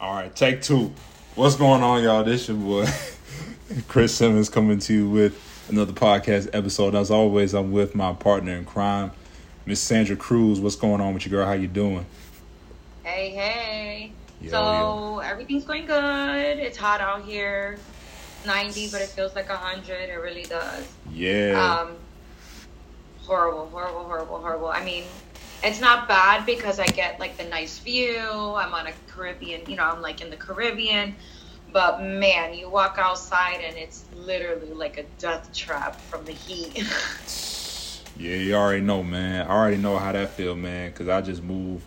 All right, take two. What's going on, y'all? This your boy Chris Simmons coming to you with another podcast episode. As always, I'm with my partner in crime, Miss Sandra Cruz. What's going on with you, girl? How you doing? Hey, hey. Yo, so everything's going good. It's hot out here. 90, but it feels like 100. It really does. Yeah. Um, horrible, horrible, horrible, horrible. I mean, it's not bad because I get like the nice view. I'm on a Caribbean, you know, I'm like in the Caribbean. But man, you walk outside and it's literally like a death trap from the heat. Yeah, you already know, man. I already know how that feel, man. Cause I just moved.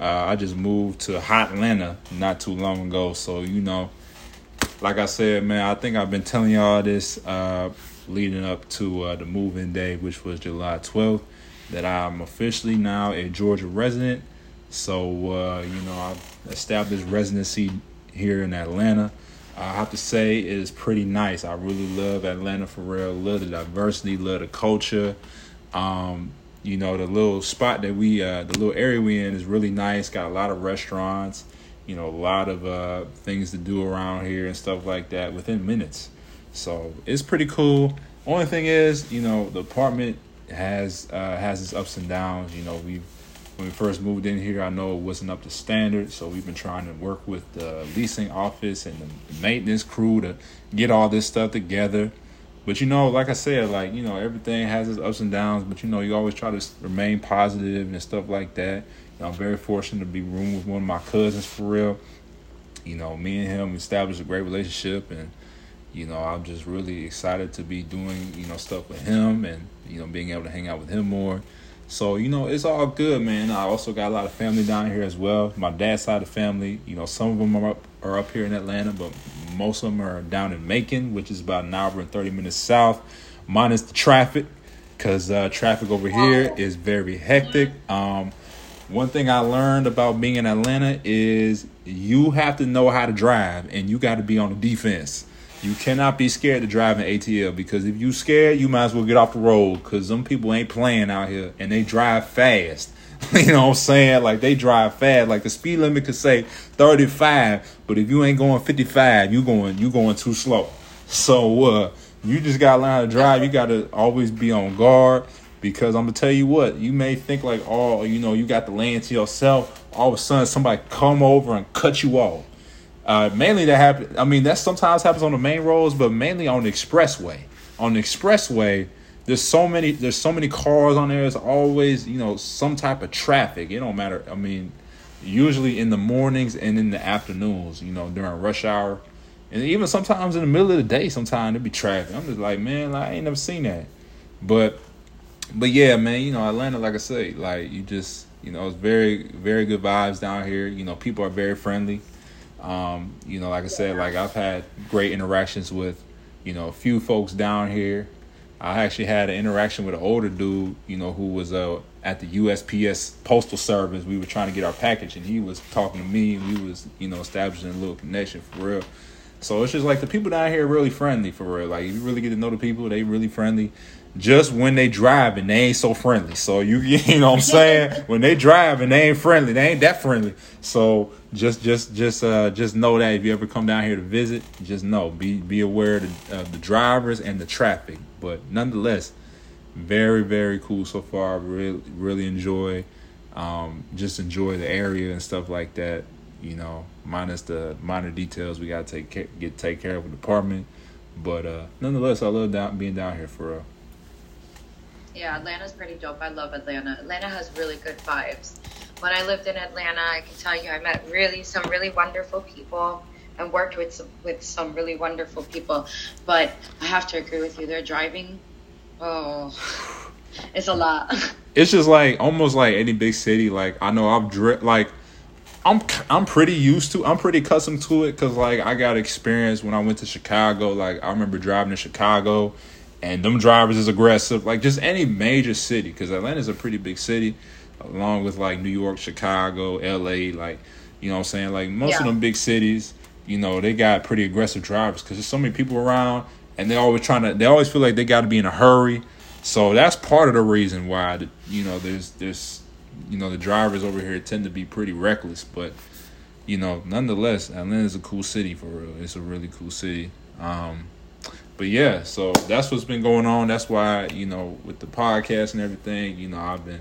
Uh, I just moved to hot Atlanta not too long ago. So you know, like I said, man, I think I've been telling y'all this uh, leading up to uh, the moving day, which was July 12th, that I'm officially now a Georgia resident. So uh, you know, I've established residency here in Atlanta. I have to say it is pretty nice. I really love Atlanta for real. Love the diversity, love the culture. Um, you know, the little spot that we, uh, the little area we in is really nice. Got a lot of restaurants. You know, a lot of uh, things to do around here and stuff like that within minutes. So it's pretty cool. Only thing is, you know, the apartment has uh, has its ups and downs. You know, we when we first moved in here, I know it wasn't up to standard, so we've been trying to work with the leasing office and the maintenance crew to get all this stuff together. But you know, like I said, like you know, everything has its ups and downs. But you know, you always try to remain positive and stuff like that. You know, I'm very fortunate to be room with one of my cousins for real. You know, me and him established a great relationship, and you know, I'm just really excited to be doing you know stuff with him, and you know, being able to hang out with him more. So you know, it's all good, man. I also got a lot of family down here as well. My dad's side of the family, you know, some of them are up are up here in Atlanta, but most of them are down in Macon, which is about an hour and thirty minutes south, minus the traffic, because uh, traffic over here is very hectic. Um, one thing I learned about being in Atlanta is you have to know how to drive, and you got to be on the defense. You cannot be scared to drive in ATL because if you scared, you might as well get off the road because some people ain't playing out here and they drive fast. you know what I'm saying? Like they drive fast. Like the speed limit could say 35, but if you ain't going 55, you going you going too slow. So uh, you just gotta learn how to drive. You gotta always be on guard because I'm gonna tell you what, you may think like, oh, you know, you got the lane to yourself. All of a sudden, somebody come over and cut you off. Uh, mainly that happen. I mean, that sometimes happens on the main roads, but mainly on the expressway. On the expressway, there's so many. There's so many cars on there. There's always, you know, some type of traffic. It don't matter. I mean, usually in the mornings and in the afternoons. You know, during rush hour, and even sometimes in the middle of the day. Sometimes there be traffic. I'm just like, man, like, I ain't never seen that. But, but yeah, man. You know, Atlanta, like I say, like you just, you know, it's very, very good vibes down here. You know, people are very friendly. Um, you know, like I said, like I've had great interactions with, you know, a few folks down here. I actually had an interaction with an older dude, you know, who was uh, at the USPS Postal Service. We were trying to get our package, and he was talking to me, and we was, you know, establishing a little connection for real. So it's just like the people down here are really friendly for real. Like you really get to know the people, they really friendly. Just when they drive and they ain't so friendly. So you you know what I'm saying? when they drive and they ain't friendly, they ain't that friendly. So just just just uh just know that if you ever come down here to visit, just know be be aware of the, uh, the drivers and the traffic. But nonetheless, very very cool so far. Really really enjoy, um, just enjoy the area and stuff like that. You know, minus the minor details we gotta take care, get take care of with the department. But uh nonetheless, I love down being down here for real. Yeah, Atlanta's pretty dope. I love Atlanta. Atlanta has really good vibes. When I lived in Atlanta, I can tell you I met really some really wonderful people and worked with some, with some really wonderful people. But I have to agree with you. Their driving, oh, it's a lot. It's just like almost like any big city. Like I know I've dri- like I'm I'm pretty used to. I'm pretty accustomed to it because like I got experience when I went to Chicago. Like I remember driving to Chicago, and them drivers is aggressive. Like just any major city because Atlanta's a pretty big city, along with like New York, Chicago, L.A. Like you know what I'm saying. Like most of them big cities, you know they got pretty aggressive drivers because there's so many people around, and they always trying to. They always feel like they got to be in a hurry. So that's part of the reason why the, you know there's there's you know the drivers over here tend to be pretty reckless, but you know, nonetheless, Atlanta is a cool city for real. It's a really cool city. Um, but yeah, so that's what's been going on. That's why you know with the podcast and everything, you know, I've been,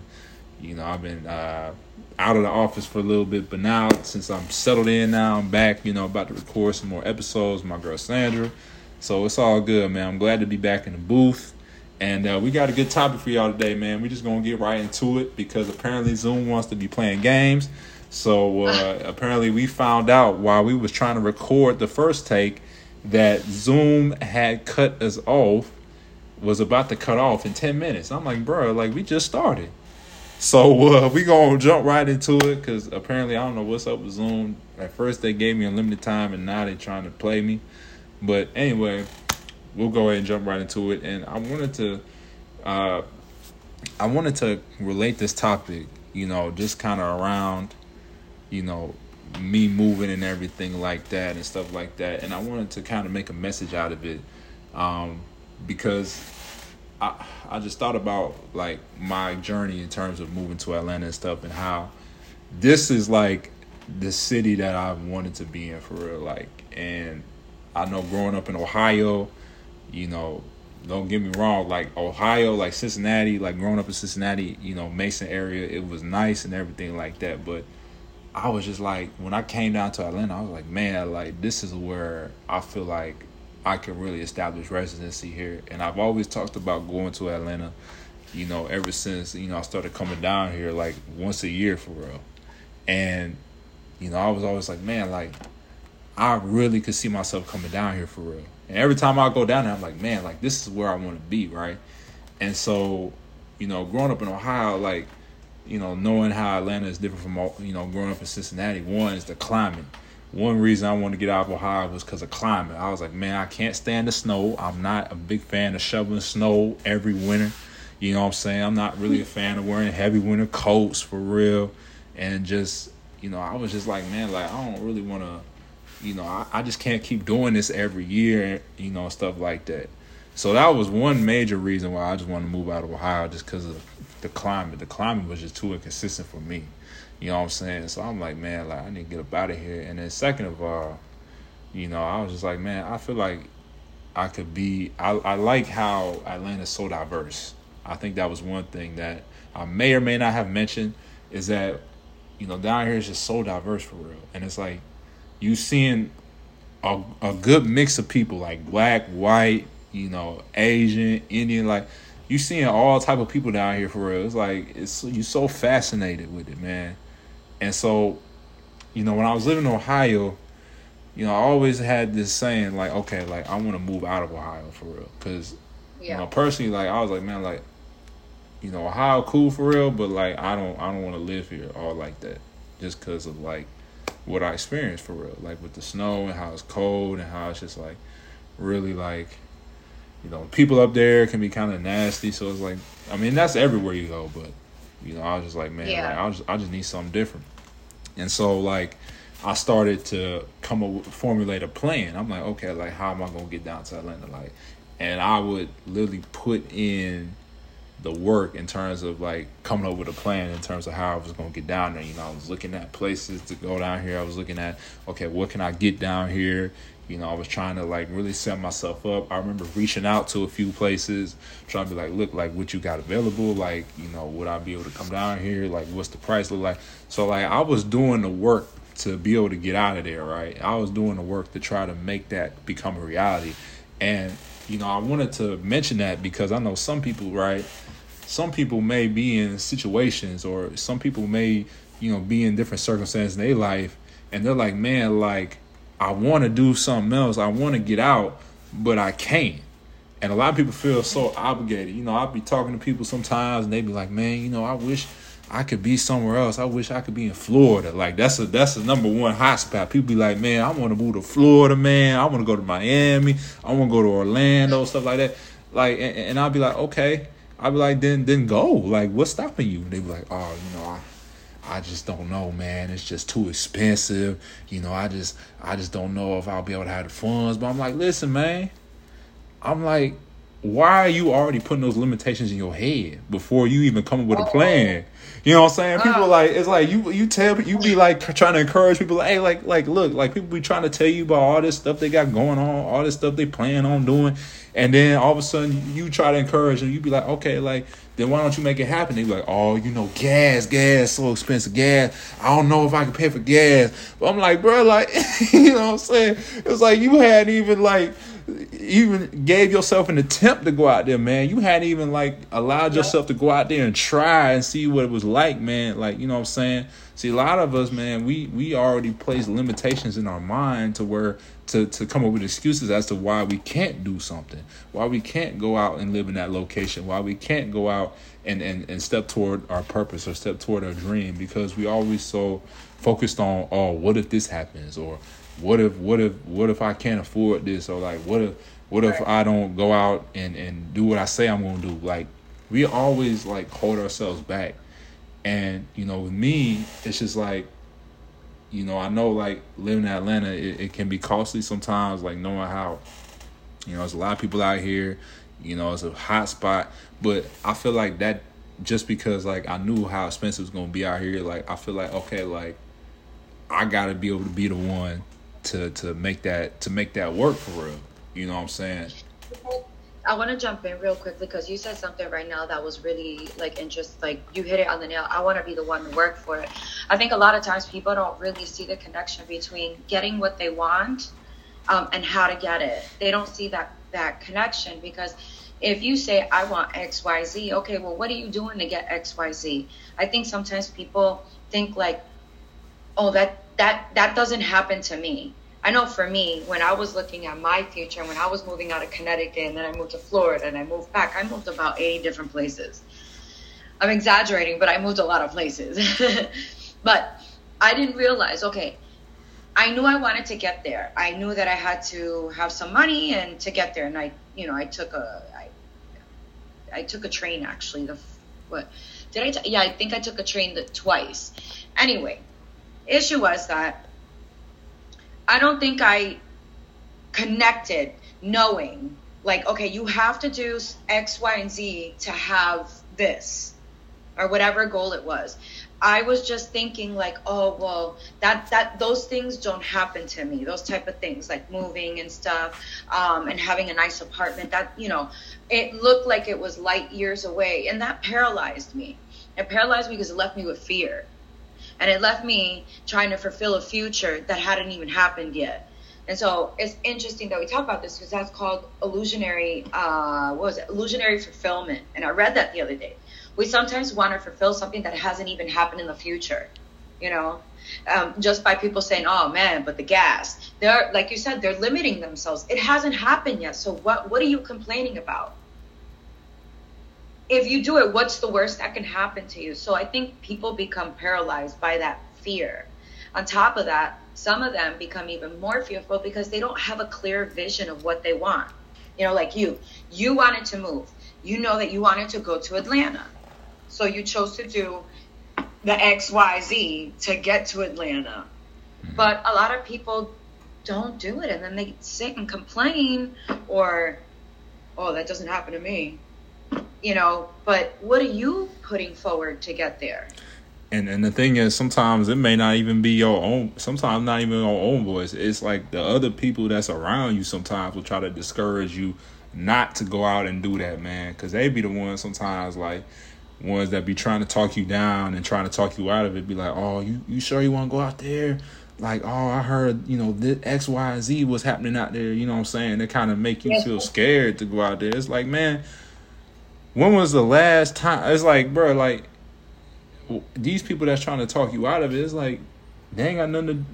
you know, I've been uh, out of the office for a little bit, but now since I'm settled in now, I'm back. You know, about to record some more episodes. My girl Sandra, so it's all good, man. I'm glad to be back in the booth. And uh, we got a good topic for y'all today, man. We're just gonna get right into it because apparently Zoom wants to be playing games. So uh, apparently we found out while we was trying to record the first take that Zoom had cut us off, was about to cut off in ten minutes. I'm like, bro, like we just started. So uh, we gonna jump right into it because apparently I don't know what's up with Zoom. At first they gave me unlimited time, and now they're trying to play me. But anyway, we'll go ahead and jump right into it. And I wanted to, uh, I wanted to relate this topic, you know, just kind of around, you know, me moving and everything like that and stuff like that. And I wanted to kind of make a message out of it, um, because I I just thought about like my journey in terms of moving to Atlanta and stuff, and how this is like the city that I wanted to be in for real, like and. I know growing up in Ohio, you know, don't get me wrong, like Ohio, like Cincinnati, like growing up in Cincinnati, you know, Mason area, it was nice and everything like that. But I was just like, when I came down to Atlanta, I was like, man, like this is where I feel like I can really establish residency here. And I've always talked about going to Atlanta, you know, ever since, you know, I started coming down here like once a year for real. And, you know, I was always like, man, like I really could see myself coming down here for real. And every time I go down there, I'm like, man, like this is where I want to be, right? And so, you know, growing up in Ohio, like, you know, knowing how Atlanta is different from, you know, growing up in Cincinnati, one is the climate. One reason I wanted to get out of Ohio was because of climate. I was like, man, I can't stand the snow. I'm not a big fan of shoveling snow every winter. You know what I'm saying? I'm not really a fan of wearing heavy winter coats for real. And just, you know, I was just like, man, like, I don't really want to you know, I, I just can't keep doing this every year, you know, stuff like that. So that was one major reason why I just wanted to move out of Ohio, just because of the climate. The climate was just too inconsistent for me. You know what I'm saying? So I'm like, man, like I need to get up out of here. And then second of all, you know, I was just like, man, I feel like I could be. I, I like how Atlanta's so diverse. I think that was one thing that I may or may not have mentioned is that, you know, down here is just so diverse for real. And it's like you seeing a, a good mix of people like black, white, you know, Asian, Indian, like you seeing all type of people down here for real. It's like it's you so fascinated with it, man. And so, you know, when I was living in Ohio, you know, I always had this saying like, okay, like I want to move out of Ohio for real, because yeah. you know, personally, like I was like, man, like, you know, Ohio cool for real, but like I don't, I don't want to live here all like that, just because of like what I experienced for real, like with the snow and how it's cold and how it's just like really like you know people up there can be kind of nasty. So it's like I mean that's everywhere you go, but you know I was just like man, yeah. like, I just I just need something different, and so like. I started to come up with, formulate a plan. I'm like, okay, like how am I gonna get down to Atlanta? Like, and I would literally put in the work in terms of like coming up with a plan in terms of how I was going to get down there. You know, I was looking at places to go down here. I was looking at, okay, what can I get down here? You know, I was trying to like really set myself up. I remember reaching out to a few places, trying to be like, look, like what you got available. Like, you know, would I be able to come down here? Like, what's the price look like? So, like, I was doing the work to be able to get out of there, right? I was doing the work to try to make that become a reality. And, you know, I wanted to mention that because I know some people, right? some people may be in situations or some people may, you know, be in different circumstances in their life and they're like, man, like, I want to do something else. I want to get out, but I can't. And a lot of people feel so obligated. You know, I'll be talking to people sometimes and they be like, man, you know, I wish I could be somewhere else. I wish I could be in Florida. Like that's a that's a number one hot spot. People be like, man, I want to move to Florida, man. I want to go to Miami. I want to go to Orlando, stuff like that. Like, and, and I'll be like, okay, I'll be like, then then go. Like, what's stopping you? They'd be like, oh, you know, I I just don't know, man. It's just too expensive. You know, I just I just don't know if I'll be able to have the funds. But I'm like, listen, man. I'm like, why are you already putting those limitations in your head before you even come up with a plan? You know what I'm saying? People uh, like it's like you you tell you be like trying to encourage people. Like, hey, like like look, like people be trying to tell you about all this stuff they got going on, all this stuff they plan on doing, and then all of a sudden you try to encourage them. You be like, okay, like then why don't you make it happen? They be like, oh, you know, gas, gas, so expensive, gas. I don't know if I can pay for gas. But I'm like, bro, like, you know what I'm saying? It's like you hadn't even like even gave yourself an attempt to go out there, man. You hadn't even like allowed yourself to go out there and try and see what it was like, man. Like, you know what I'm saying? See, a lot of us, man, we we already place limitations in our mind to where to to come up with excuses as to why we can't do something, why we can't go out and live in that location, why we can't go out and and, and step toward our purpose or step toward our dream because we always so focused on, oh, what if this happens or what if what if what if I can't afford this? Or like what if what if I don't go out and and do what I say I'm gonna do? Like we always like hold ourselves back, and you know with me it's just like you know I know like living in Atlanta it, it can be costly sometimes like knowing how you know there's a lot of people out here you know it's a hot spot. But I feel like that just because like I knew how expensive it's gonna be out here like I feel like okay like I gotta be able to be the one to to make that to make that work for real. You know what I'm saying? I want to jump in real quickly because you said something right now that was really like interest. Like you hit it on the nail. I want to be the one to work for it. I think a lot of times people don't really see the connection between getting what they want um, and how to get it. They don't see that that connection because if you say I want X Y Z, okay, well, what are you doing to get X Y Z? I think sometimes people think like, oh, that that that doesn't happen to me. I know for me, when I was looking at my future, when I was moving out of Connecticut and then I moved to Florida and I moved back, I moved about 80 different places. I'm exaggerating, but I moved a lot of places. but I didn't realize, okay, I knew I wanted to get there. I knew that I had to have some money and to get there. And I, you know, I took a, I, I took a train actually. The, what did I? T- yeah, I think I took a train the, twice. Anyway, issue was that I don't think I connected knowing like okay you have to do x y and z to have this or whatever goal it was. I was just thinking like oh well that that those things don't happen to me those type of things like moving and stuff um, and having a nice apartment that you know it looked like it was light years away and that paralyzed me. It paralyzed me because it left me with fear and it left me trying to fulfill a future that hadn't even happened yet. And so it's interesting that we talk about this because that's called illusionary. Uh, what was it? Illusionary fulfillment. And I read that the other day. We sometimes want to fulfill something that hasn't even happened in the future. You know, um, just by people saying, "Oh man, but the gas." They're like you said, they're limiting themselves. It hasn't happened yet. So what? What are you complaining about? If you do it, what's the worst that can happen to you? So I think people become paralyzed by that fear. On top of that, some of them become even more fearful because they don't have a clear vision of what they want. You know, like you, you wanted to move. You know that you wanted to go to Atlanta. So you chose to do the XYZ to get to Atlanta. Mm-hmm. But a lot of people don't do it and then they sit and complain or, oh, that doesn't happen to me you know, but what are you putting forward to get there? And and the thing is, sometimes it may not even be your own. Sometimes not even your own voice. It's like the other people that's around you. Sometimes will try to discourage you not to go out and do that, man. Because they be the ones sometimes like ones that be trying to talk you down and trying to talk you out of it. Be like, oh, you you sure you want to go out there? Like, oh, I heard you know this X, Y, Z was happening out there. You know what I'm saying? They kind of make you feel scared to go out there. It's like, man when was the last time? It's like, bro, like these people that's trying to talk you out of it. It's like they ain't got nothing to.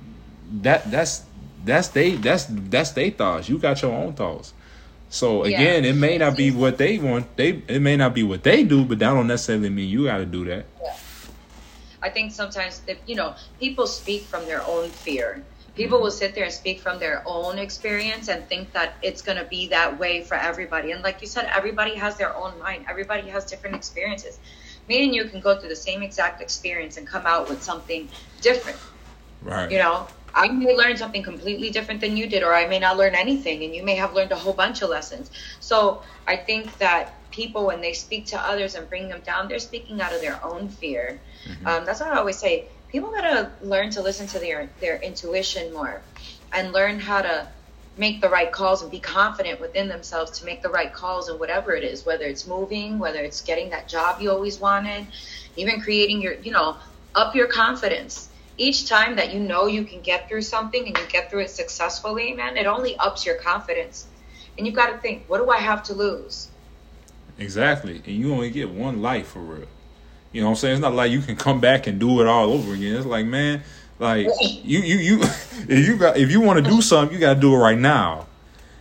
That that's that's they that's that's they thoughts. You got your own thoughts. So again, yeah. it may not be what they want. They it may not be what they do, but that don't necessarily mean you got to do that. Yeah. I think sometimes that you know people speak from their own fear people will sit there and speak from their own experience and think that it's going to be that way for everybody and like you said everybody has their own mind everybody has different experiences me and you can go through the same exact experience and come out with something different right you know I may learn something completely different than you did, or I may not learn anything, and you may have learned a whole bunch of lessons. So I think that people when they speak to others and bring them down, they're speaking out of their own fear. Mm-hmm. Um, that's what I always say. People gotta learn to listen to their their intuition more, and learn how to make the right calls and be confident within themselves to make the right calls and whatever it is, whether it's moving, whether it's getting that job you always wanted, even creating your, you know, up your confidence. Each time that you know you can get through something and you get through it successfully, man, it only ups your confidence. And you've got to think, what do I have to lose? Exactly. And you only get one life for real. You know what I'm saying? It's not like you can come back and do it all over again. It's like, man, like you you you if you got if you want to do something, you got to do it right now.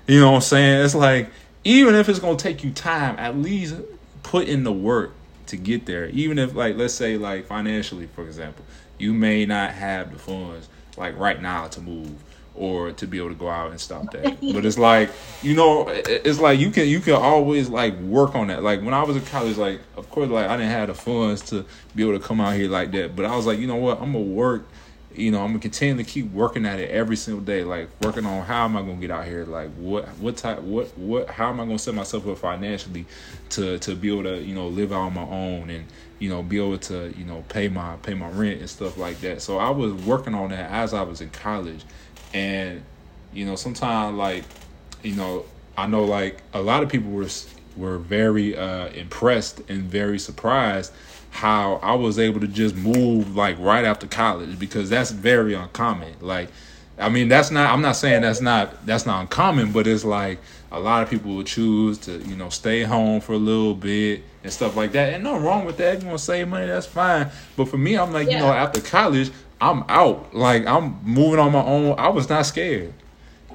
You know what I'm saying? It's like even if it's gonna take you time, at least put in the work to get there. Even if like let's say like financially, for example, you may not have the funds like right now to move or to be able to go out and stop that. but it's like you know, it's like you can you can always like work on that. Like when I was in college, like of course like I didn't have the funds to be able to come out here like that. But I was like, you know what, I'm gonna work you know, I'm gonna continue to keep working at it every single day, like working on how am I gonna get out here, like what what type what what how am I gonna set myself up financially to to be able to you know live out on my own and you know be able to you know pay my pay my rent and stuff like that. So I was working on that as I was in college, and you know sometimes like you know I know like a lot of people were were very uh, impressed and very surprised how I was able to just move like right after college because that's very uncommon. Like, I mean, that's not. I'm not saying that's not that's not uncommon, but it's like a lot of people would choose to you know stay home for a little bit and stuff like that. And no wrong with that. If you want to save money, that's fine. But for me, I'm like, yeah. you know, after college, I'm out. Like I'm moving on my own. I was not scared.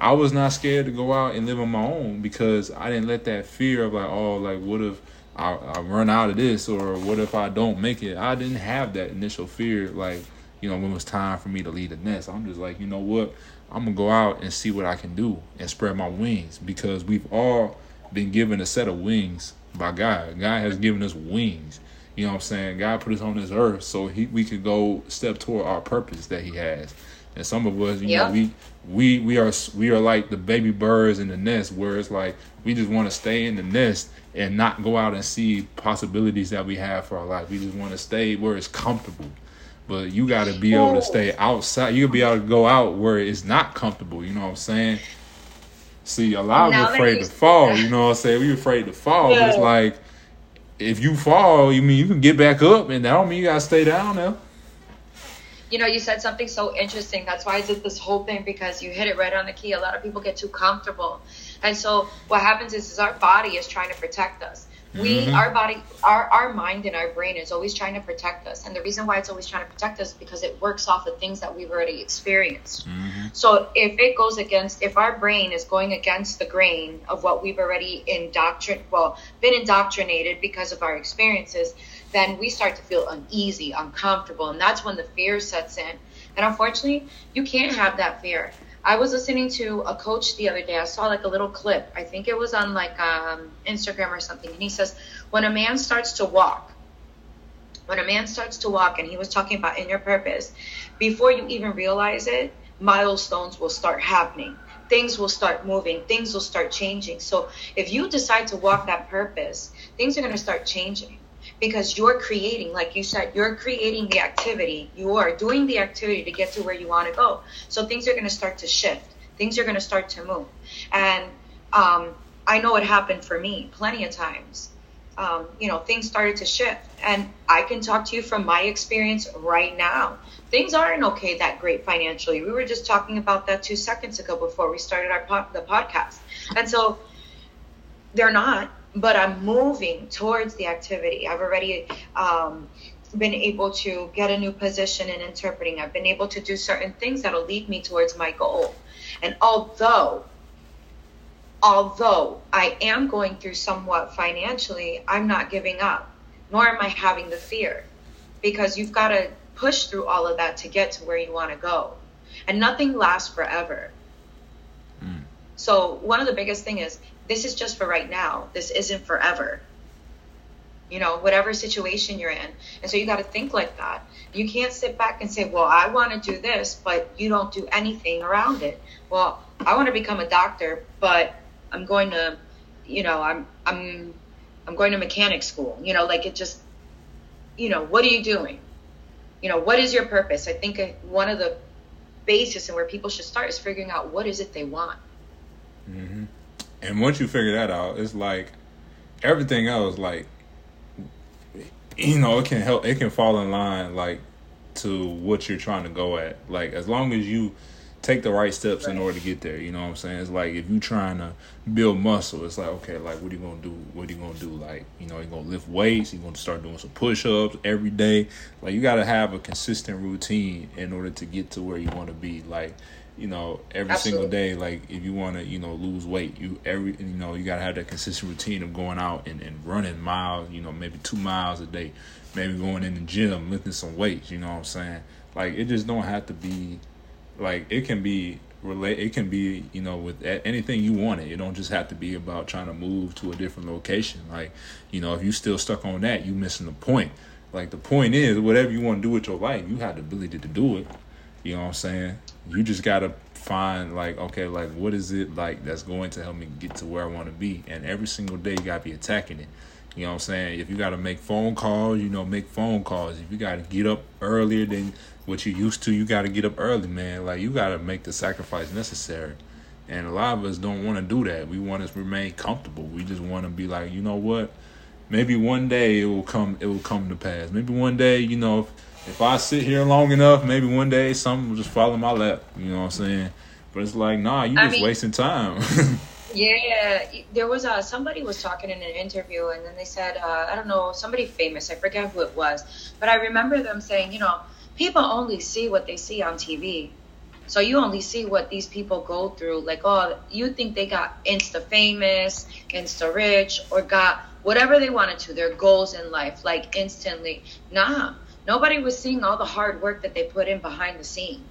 I was not scared to go out and live on my own because I didn't let that fear of like, oh, like what if I, I run out of this or what if I don't make it? I didn't have that initial fear like, you know, when it was time for me to leave the nest. I'm just like, you know what? I'm gonna go out and see what I can do and spread my wings because we've all been given a set of wings by God. God has given us wings. You know what I'm saying? God put us on this earth so he we could go step toward our purpose that he has. And some of us, you yep. know, we we we are we are like the baby birds in the nest where it's like we just want to stay in the nest and not go out and see possibilities that we have for our life. We just want to stay where it's comfortable. But you got to be able to stay outside. You'll be able to go out where it's not comfortable. You know what I'm saying? See, a lot of us afraid to fall. You know what I'm saying? We afraid to fall. Yeah. But it's like if you fall, you mean you can get back up, and that don't mean you gotta stay down there you know, you said something so interesting. That's why I did this whole thing because you hit it right on the key. A lot of people get too comfortable. And so what happens is, is our body is trying to protect us. We, mm-hmm. our body, our, our mind and our brain is always trying to protect us. And the reason why it's always trying to protect us is because it works off of things that we've already experienced. Mm-hmm. So if it goes against, if our brain is going against the grain of what we've already indoctrinated, well, been indoctrinated because of our experiences, then we start to feel uneasy, uncomfortable, and that's when the fear sets in. And unfortunately, you can't have that fear. I was listening to a coach the other day. I saw like a little clip. I think it was on like um, Instagram or something. And he says, when a man starts to walk, when a man starts to walk, and he was talking about in your purpose, before you even realize it, milestones will start happening. Things will start moving. Things will start changing. So if you decide to walk that purpose, things are going to start changing because you're creating, like you said, you're creating the activity. You are doing the activity to get to where you want to go. So things are going to start to shift. Things are going to start to move. And um, I know it happened for me plenty of times. Um, you know, things started to shift. And I can talk to you from my experience right now. Things aren't okay that great financially. We were just talking about that two seconds ago before we started our po- the podcast. And so they're not but I'm moving towards the activity. I've already um, been able to get a new position in interpreting. I've been able to do certain things that'll lead me towards my goal. And although, although I am going through somewhat financially, I'm not giving up, nor am I having the fear, because you've got to push through all of that to get to where you want to go. And nothing lasts forever. Mm. So one of the biggest thing is this is just for right now. This isn't forever. You know, whatever situation you're in. And so you got to think like that. You can't sit back and say, well, I want to do this, but you don't do anything around it. Well, I want to become a doctor, but I'm going to, you know, I'm, I'm, I'm going to mechanic school. You know, like it just, you know, what are you doing? You know, what is your purpose? I think uh, one of the basis and where people should start is figuring out what is it they want. And once you figure that out, it's like everything else, like you know, it can help. It can fall in line, like to what you're trying to go at. Like as long as you take the right steps in order to get there. You know what I'm saying? It's like if you're trying to build muscle, it's like okay, like what are you gonna do? What are you gonna do? Like you know, you're gonna lift weights. You're gonna start doing some push-ups every day. Like you got to have a consistent routine in order to get to where you want to be. Like you know, every Absolutely. single day. Like if you want to, you know, lose weight, you every you know you gotta have that consistent routine of going out and, and running miles. You know, maybe two miles a day. Maybe going in the gym, lifting some weights. You know what I'm saying? Like it just don't have to be like it can be relate it can be you know with anything you want it it don't just have to be about trying to move to a different location like you know if you still stuck on that you missing the point like the point is whatever you want to do with your life you have the ability to do it you know what i'm saying you just gotta find like okay like what is it like that's going to help me get to where i want to be and every single day you gotta be attacking it you know what I'm saying? If you got to make phone calls, you know, make phone calls. If you got to get up earlier than what you used to, you got to get up early, man. Like you got to make the sacrifice necessary. And a lot of us don't want to do that. We want to remain comfortable. We just want to be like, you know what? Maybe one day it will come. It will come to pass. Maybe one day, you know, if, if I sit here long enough, maybe one day something will just fall in my lap. You know what I'm saying? But it's like, nah, you just mean, wasting time. yeah, there was a somebody was talking in an interview, and then they said, uh, I don't know, somebody famous. I forget who it was, but I remember them saying, you know people only see what they see on TV. So you only see what these people go through. Like, oh, you think they got insta famous, insta rich, or got whatever they wanted to, their goals in life, like instantly. Nah, nobody was seeing all the hard work that they put in behind the scenes.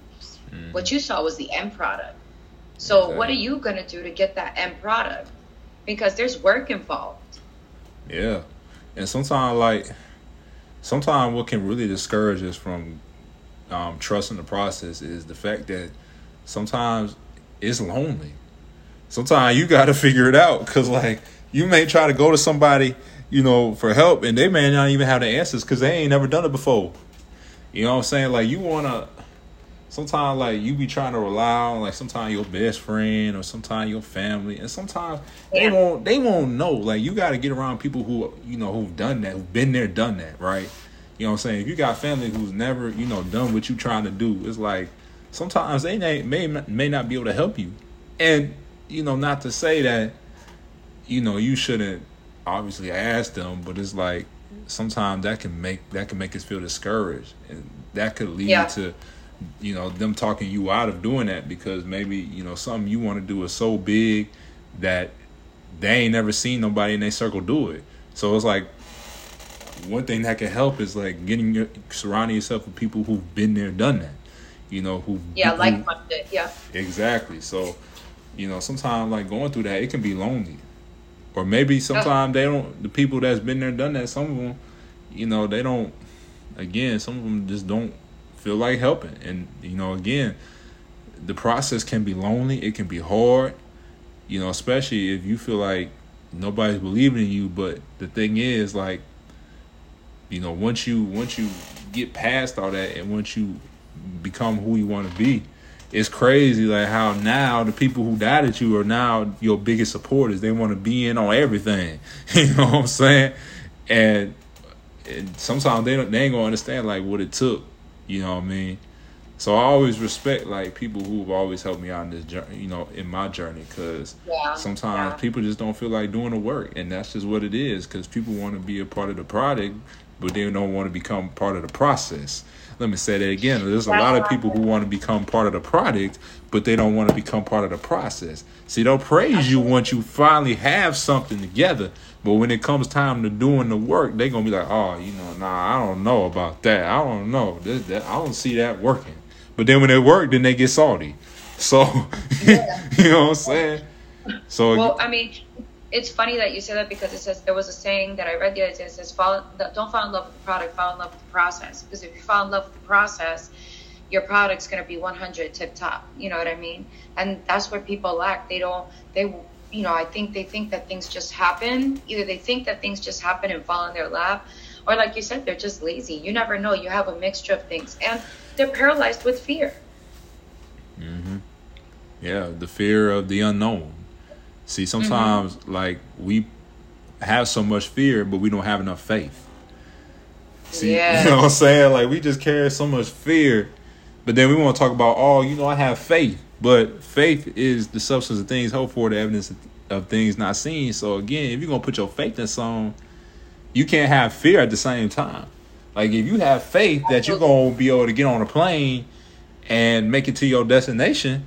Mm-hmm. What you saw was the end product. So, exactly. what are you going to do to get that end product? Because there's work involved. Yeah. And sometimes, like, sometimes what can really discourage us from um, trusting the process is the fact that sometimes it's lonely. Sometimes you got to figure it out because, like, you may try to go to somebody, you know, for help, and they may not even have the answers because they ain't never done it before. You know what I'm saying? Like, you want to. Sometimes, like you be trying to rely on, like sometimes your best friend or sometimes your family, and sometimes yeah. they won't. They won't know. Like you got to get around people who you know who've done that, who've been there, done that, right? You know what I'm saying? If you got family who's never, you know, done what you trying to do, it's like sometimes they may may may not be able to help you. And you know, not to say that you know you shouldn't obviously ask them, but it's like sometimes that can make that can make us feel discouraged, and that could lead yeah. to you know them talking you out of doing that because maybe you know something you want to do is so big that they ain't never seen nobody in their circle do it. So it's like one thing that can help is like getting your surrounding yourself with people who've been there, done that. You know, who yeah, like minded, yeah. Exactly. So, you know, sometimes like going through that, it can be lonely, or maybe sometimes oh. they don't. The people that's been there, done that, some of them, you know, they don't. Again, some of them just don't feel like helping, and you know, again, the process can be lonely. It can be hard. You know, especially if you feel like nobody's believing in you. But the thing is, like, you know, once you once you get past all that and once you become who you want to be, it's crazy like how now the people who doubted you are now your biggest supporters. They want to be in on everything. you know what I'm saying? And, and sometimes they don't they ain't gonna understand like what it took. You know what I mean? So I always respect like people who've always helped me out in this journey, you know, in my journey, because yeah, sometimes yeah. people just don't feel like doing the work, and that's just what it is. Because people want to be a part of the product, but they don't want to become part of the process. Let me say that again. There's a lot of people who want to become part of the product, but they don't want to become part of the process. See, they'll praise you once you finally have something together, but when it comes time to doing the work, they're gonna be like, "Oh, you know, nah, I don't know about that. I don't know. That, I don't see that working." But then when it work, then they get salty. So, yeah. you know what I'm saying? So, well, I mean, it's funny that you say that because it says there was a saying that I read the other day. It says, fall, "Don't fall in love with the product, fall in love with the process." Because if you fall in love with the process, your product's going to be 100 tip top. You know what I mean? And that's where people lack. They don't. They you know, I think they think that things just happen. Either they think that things just happen and fall in their lap, or like you said, they're just lazy. You never know. You have a mixture of things, and they're paralyzed with fear. Mm-hmm. Yeah, the fear of the unknown. See, sometimes mm-hmm. like we have so much fear, but we don't have enough faith. See, you know what I'm saying? Like we just carry so much fear, but then we want to talk about, oh, you know, I have faith. But faith is the substance of things hoped for, the evidence of things not seen. So again, if you're gonna put your faith in something, you can't have fear at the same time. Like if you have faith that you're gonna be able to get on a plane and make it to your destination,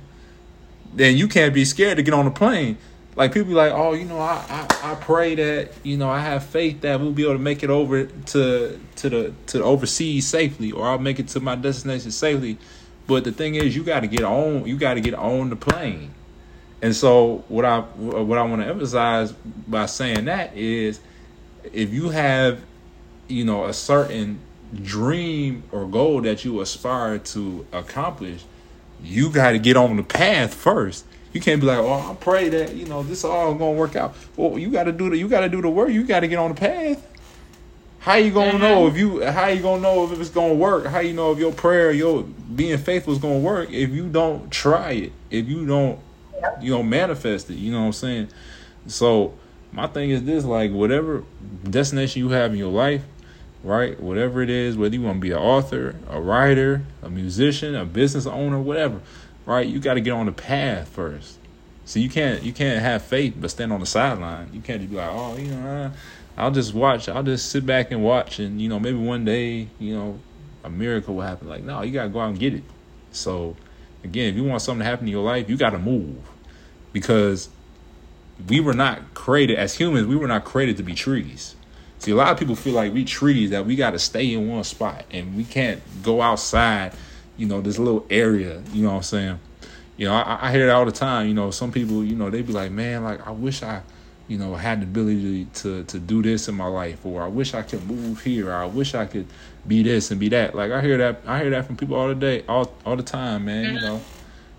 then you can't be scared to get on the plane. Like people be like, oh, you know, I, I, I pray that you know I have faith that we'll be able to make it over to to the to the overseas safely, or I'll make it to my destination safely. But the thing is, you got to get on. You got to get on the plane. And so what I what I want to emphasize by saying that is, if you have, you know, a certain dream or goal that you aspire to accomplish, you got to get on the path first. You can't be like, "Oh, I pray that you know this all gonna work out." Well, you got to do the you got to do the work. You got to get on the path. How you gonna mm-hmm. know if you? How you gonna know if it's gonna work? How you know if your prayer, your being faithful is gonna work if you don't try it? If you don't, you know, manifest it. You know what I'm saying? So my thing is this: like whatever destination you have in your life, right? Whatever it is, whether you want to be an author, a writer, a musician, a business owner, whatever, right? You got to get on the path first. So you can't you can't have faith but stand on the sideline. You can't just be like, oh, you know, I'll just watch. I'll just sit back and watch, and you know, maybe one day, you know, a miracle will happen. Like, no, you gotta go out and get it. So, again, if you want something to happen in your life, you gotta move, because we were not created as humans. We were not created to be trees. See, a lot of people feel like we trees that we got to stay in one spot and we can't go outside, you know, this little area. You know what I'm saying? You know, I, I hear it all the time. You know, some people, you know, they be like, man, like I wish I, you know, had the ability to to do this in my life, or I wish I could move here, or I wish I could be this and be that. Like I hear that, I hear that from people all the day, all all the time, man. You mm-hmm. know.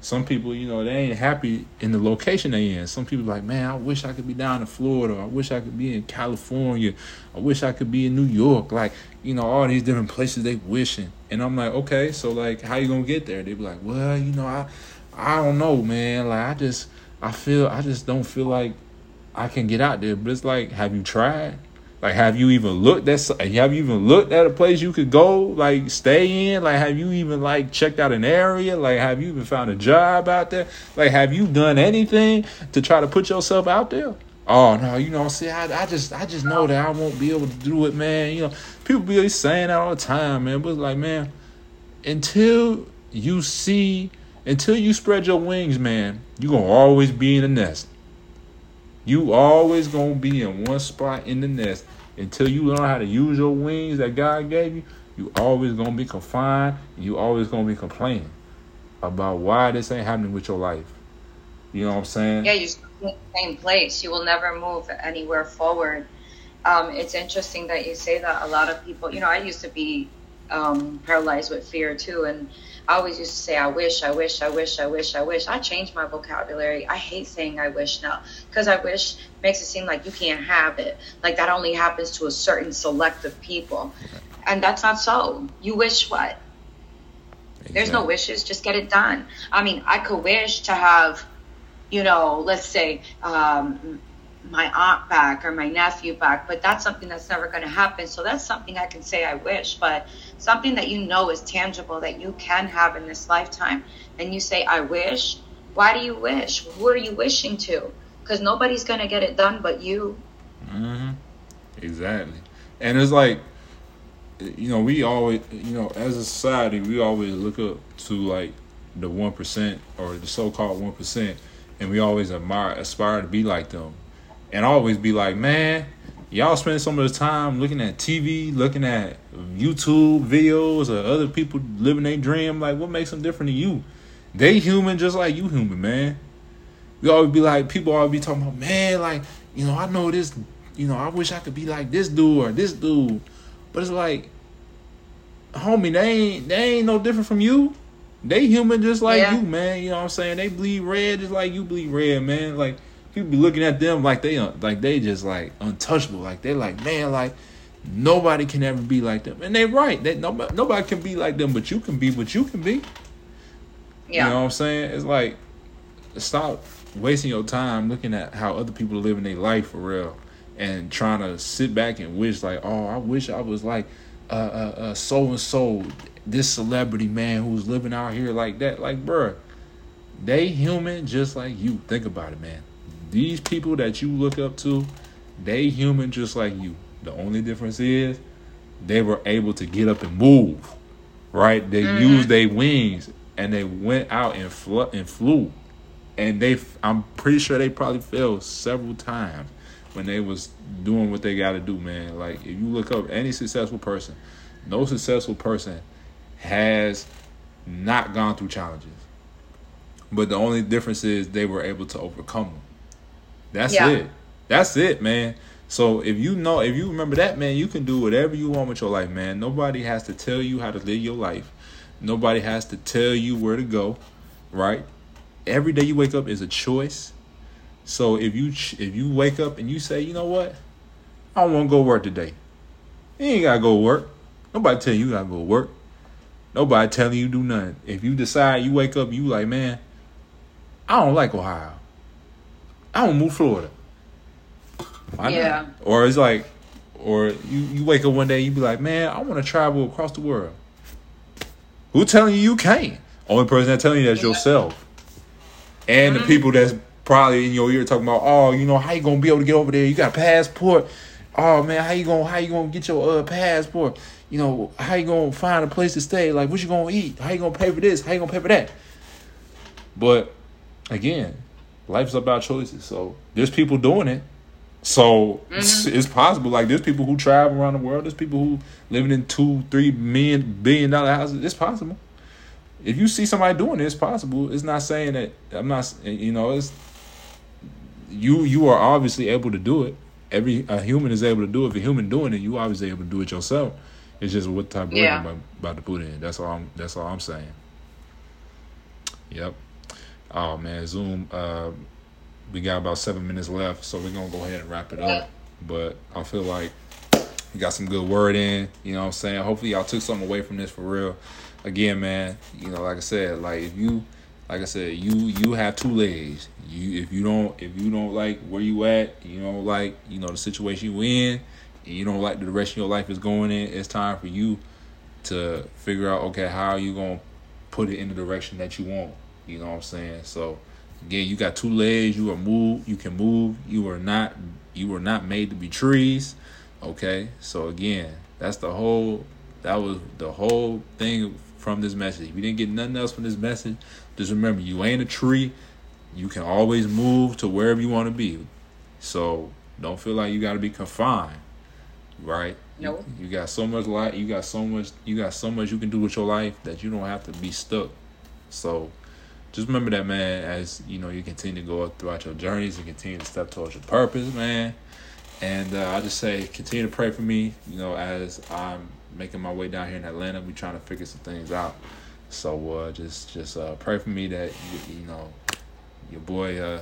Some people, you know, they ain't happy in the location they in. Some people like, man, I wish I could be down in Florida. I wish I could be in California. I wish I could be in New York. Like, you know, all these different places they wishing. And I'm like, okay, so like, how you gonna get there? They be like, well, you know, I, I don't know, man. Like, I just, I feel, I just don't feel like I can get out there. But it's like, have you tried? Like, have you even looked at? Have you even looked at a place you could go, like, stay in? Like, have you even like checked out an area? Like, have you even found a job out there? Like, have you done anything to try to put yourself out there? Oh no, you know, see, I, I just, I just know that I won't be able to do it, man. You know, people be saying that all the time, man. But like, man, until you see, until you spread your wings, man, you gonna always be in the nest. You always gonna be in one spot in the nest until you learn how to use your wings that God gave you. You always gonna be confined. you always gonna be complaining about why this ain't happening with your life. You know what I'm saying? Yeah, in the same place. You will never move anywhere forward. Um, it's interesting that you say that. A lot of people, you know, I used to be um, paralyzed with fear too, and I always used to say, I wish, I wish, I wish, I wish, I wish. I changed my vocabulary. I hate saying I wish now because I wish makes it seem like you can't have it. Like that only happens to a certain select of people. And that's not so. You wish what? Exactly. There's no wishes. Just get it done. I mean, I could wish to have, you know, let's say, um, my aunt back or my nephew back, but that's something that's never going to happen. So that's something I can say I wish, but something that you know is tangible that you can have in this lifetime, and you say I wish. Why do you wish? Who are you wishing to? Because nobody's going to get it done but you. Mm-hmm. Exactly, and it's like you know we always you know as a society we always look up to like the one percent or the so-called one percent and we always admire aspire to be like them and always be like, man, y'all spend so much time looking at TV, looking at YouTube videos or other people living their dream. Like, what makes them different than you? They human just like you human, man. We always be like, people always be talking about, man, like, you know, I know this, you know, I wish I could be like this dude or this dude. But it's like, homie, they ain't they ain't no different from you. They human just like yeah. you, man. You know what I'm saying? They bleed red just like you bleed red, man. Like people be looking at them like they like they just like untouchable. Like they're like, man, like nobody can ever be like them. And they right. That nobody nobody can be like them, but you can be what you can be. Yeah. You know what I'm saying? It's like stop wasting your time looking at how other people are living their life for real and trying to sit back and wish like, oh, I wish I was like uh uh so and so this celebrity man who's living out here like that. Like, bruh, they human just like you. Think about it, man. These people that you look up to, they human just like you. The only difference is they were able to get up and move. Right? They mm-hmm. used their wings and they went out and flew and flew. And they I'm pretty sure they probably fell several times when they was doing what they got to do, man. Like if you look up any successful person, no successful person has not gone through challenges. But the only difference is they were able to overcome them. That's yeah. it. That's it, man. So if you know, if you remember that, man, you can do whatever you want with your life, man. Nobody has to tell you how to live your life. Nobody has to tell you where to go, right? Every day you wake up is a choice. So if you if you wake up and you say, you know what, I don't want to go work today, you ain't gotta go work. Nobody tell you you gotta go work. Nobody telling you do nothing. If you decide you wake up, you like, man, I don't like Ohio. I don't move Florida. Why yeah. Not? Or it's like, or you, you wake up one day, you be like, man, I want to travel across the world. Who telling you you can't? Only person that telling you that's yeah. yourself. And mm-hmm. the people that's probably in your ear talking about, oh, you know, how you gonna be able to get over there? You got a passport. Oh man, how you gonna how you gonna get your uh, passport? You know, how you gonna find a place to stay? Like, what you gonna eat? How you gonna pay for this? How you gonna pay for that? But again, life's about choices. So there's people doing it. So mm-hmm. it's, it's, possible. Like there's people who travel around the world. There's people who living in two, three million, billion dollar houses. It's possible. If you see somebody doing it, it's possible. It's not saying that I'm not. You know, it's you. You are obviously able to do it. Every a human is able to do it. If a human doing it, you obviously able to do it yourself. It's just what type of yeah. work I'm about to put in. That's all. I'm, that's all I'm saying. Yep. Oh man, Zoom. Uh, we got about seven minutes left, so we're gonna go ahead and wrap it up. But I feel like we got some good word in. You know what I'm saying? Hopefully y'all took something away from this for real. Again, man, you know, like I said, like if you like I said, you you have two legs. You if you don't if you don't like where you at, you don't like, you know, the situation you in, and you don't like the direction your life is going in, it's time for you to figure out, okay, how are you gonna put it in the direction that you want. You know what I'm saying? So again, you got two legs. You are move. You can move. You are not. You were not made to be trees. Okay. So again, that's the whole. That was the whole thing from this message. If you didn't get nothing else from this message, just remember you ain't a tree. You can always move to wherever you want to be. So don't feel like you got to be confined, right? No. Nope. You, you got so much life. You got so much. You got so much you can do with your life that you don't have to be stuck. So just remember that, man, as you know, you continue to go up throughout your journeys and continue to step towards your purpose, man. And uh, I just say, continue to pray for me, you know, as I'm making my way down here in Atlanta. We trying to figure some things out. So uh, just just uh, pray for me that you, you know your boy uh,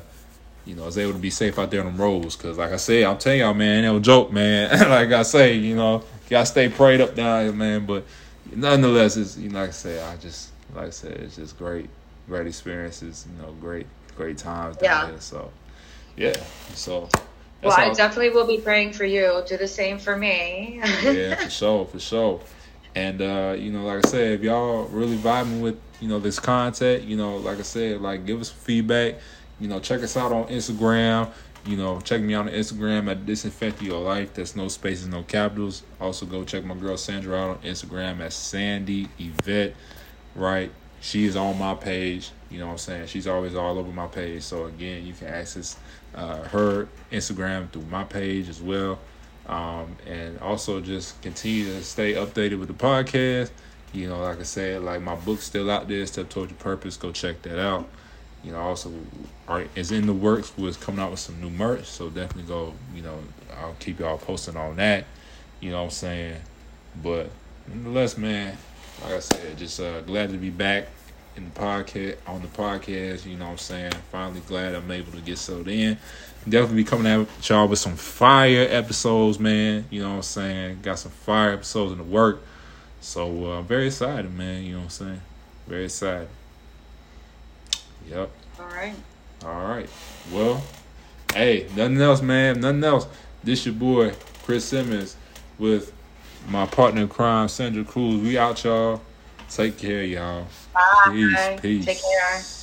you know is able to be safe out there on the roads. Cause like I said, I'm telling y'all, man, no joke, man. like I say, you know, gotta stay prayed up down here, man. But nonetheless, it's you know, like I said, I just like I said, it's just great great experiences, you know, great great times yeah. There, so yeah. So well, I definitely will be praying for you. Do the same for me. yeah, for sure, for sure. And uh, you know, like I said, if y'all really vibing with you know this content, you know, like I said, like give us feedback. You know, check us out on Instagram. You know, check me out on Instagram at Disinfect Your Life. That's no spaces, no capitals. Also, go check my girl Sandra out on Instagram at Sandy Yvette. Right, she is on my page. You know what I'm saying? She's always all over my page. So again, you can access uh, her Instagram through my page as well. Um, and also just continue to stay updated with the podcast. You know, like I said, like my book's still out there, Step Towards Your Purpose. Go check that out. You know, also are, is in the works with coming out with some new merch. So definitely go, you know, I'll keep y'all posting on that. You know what I'm saying? But nonetheless, man, like I said, just uh, glad to be back in the podcast on the podcast. You know what I'm saying? Finally glad I'm able to get settled in. Definitely be coming at y'all with some fire episodes, man. You know what I'm saying? Got some fire episodes in the work. So uh, I'm very excited, man. You know what I'm saying? Very excited. Yep. All right. All right. Well, hey, nothing else, man. Nothing else. This your boy, Chris Simmons, with my partner in crime, Sandra Cruz. We out, y'all. Take care, y'all. Bye. Peace. Peace. Take care.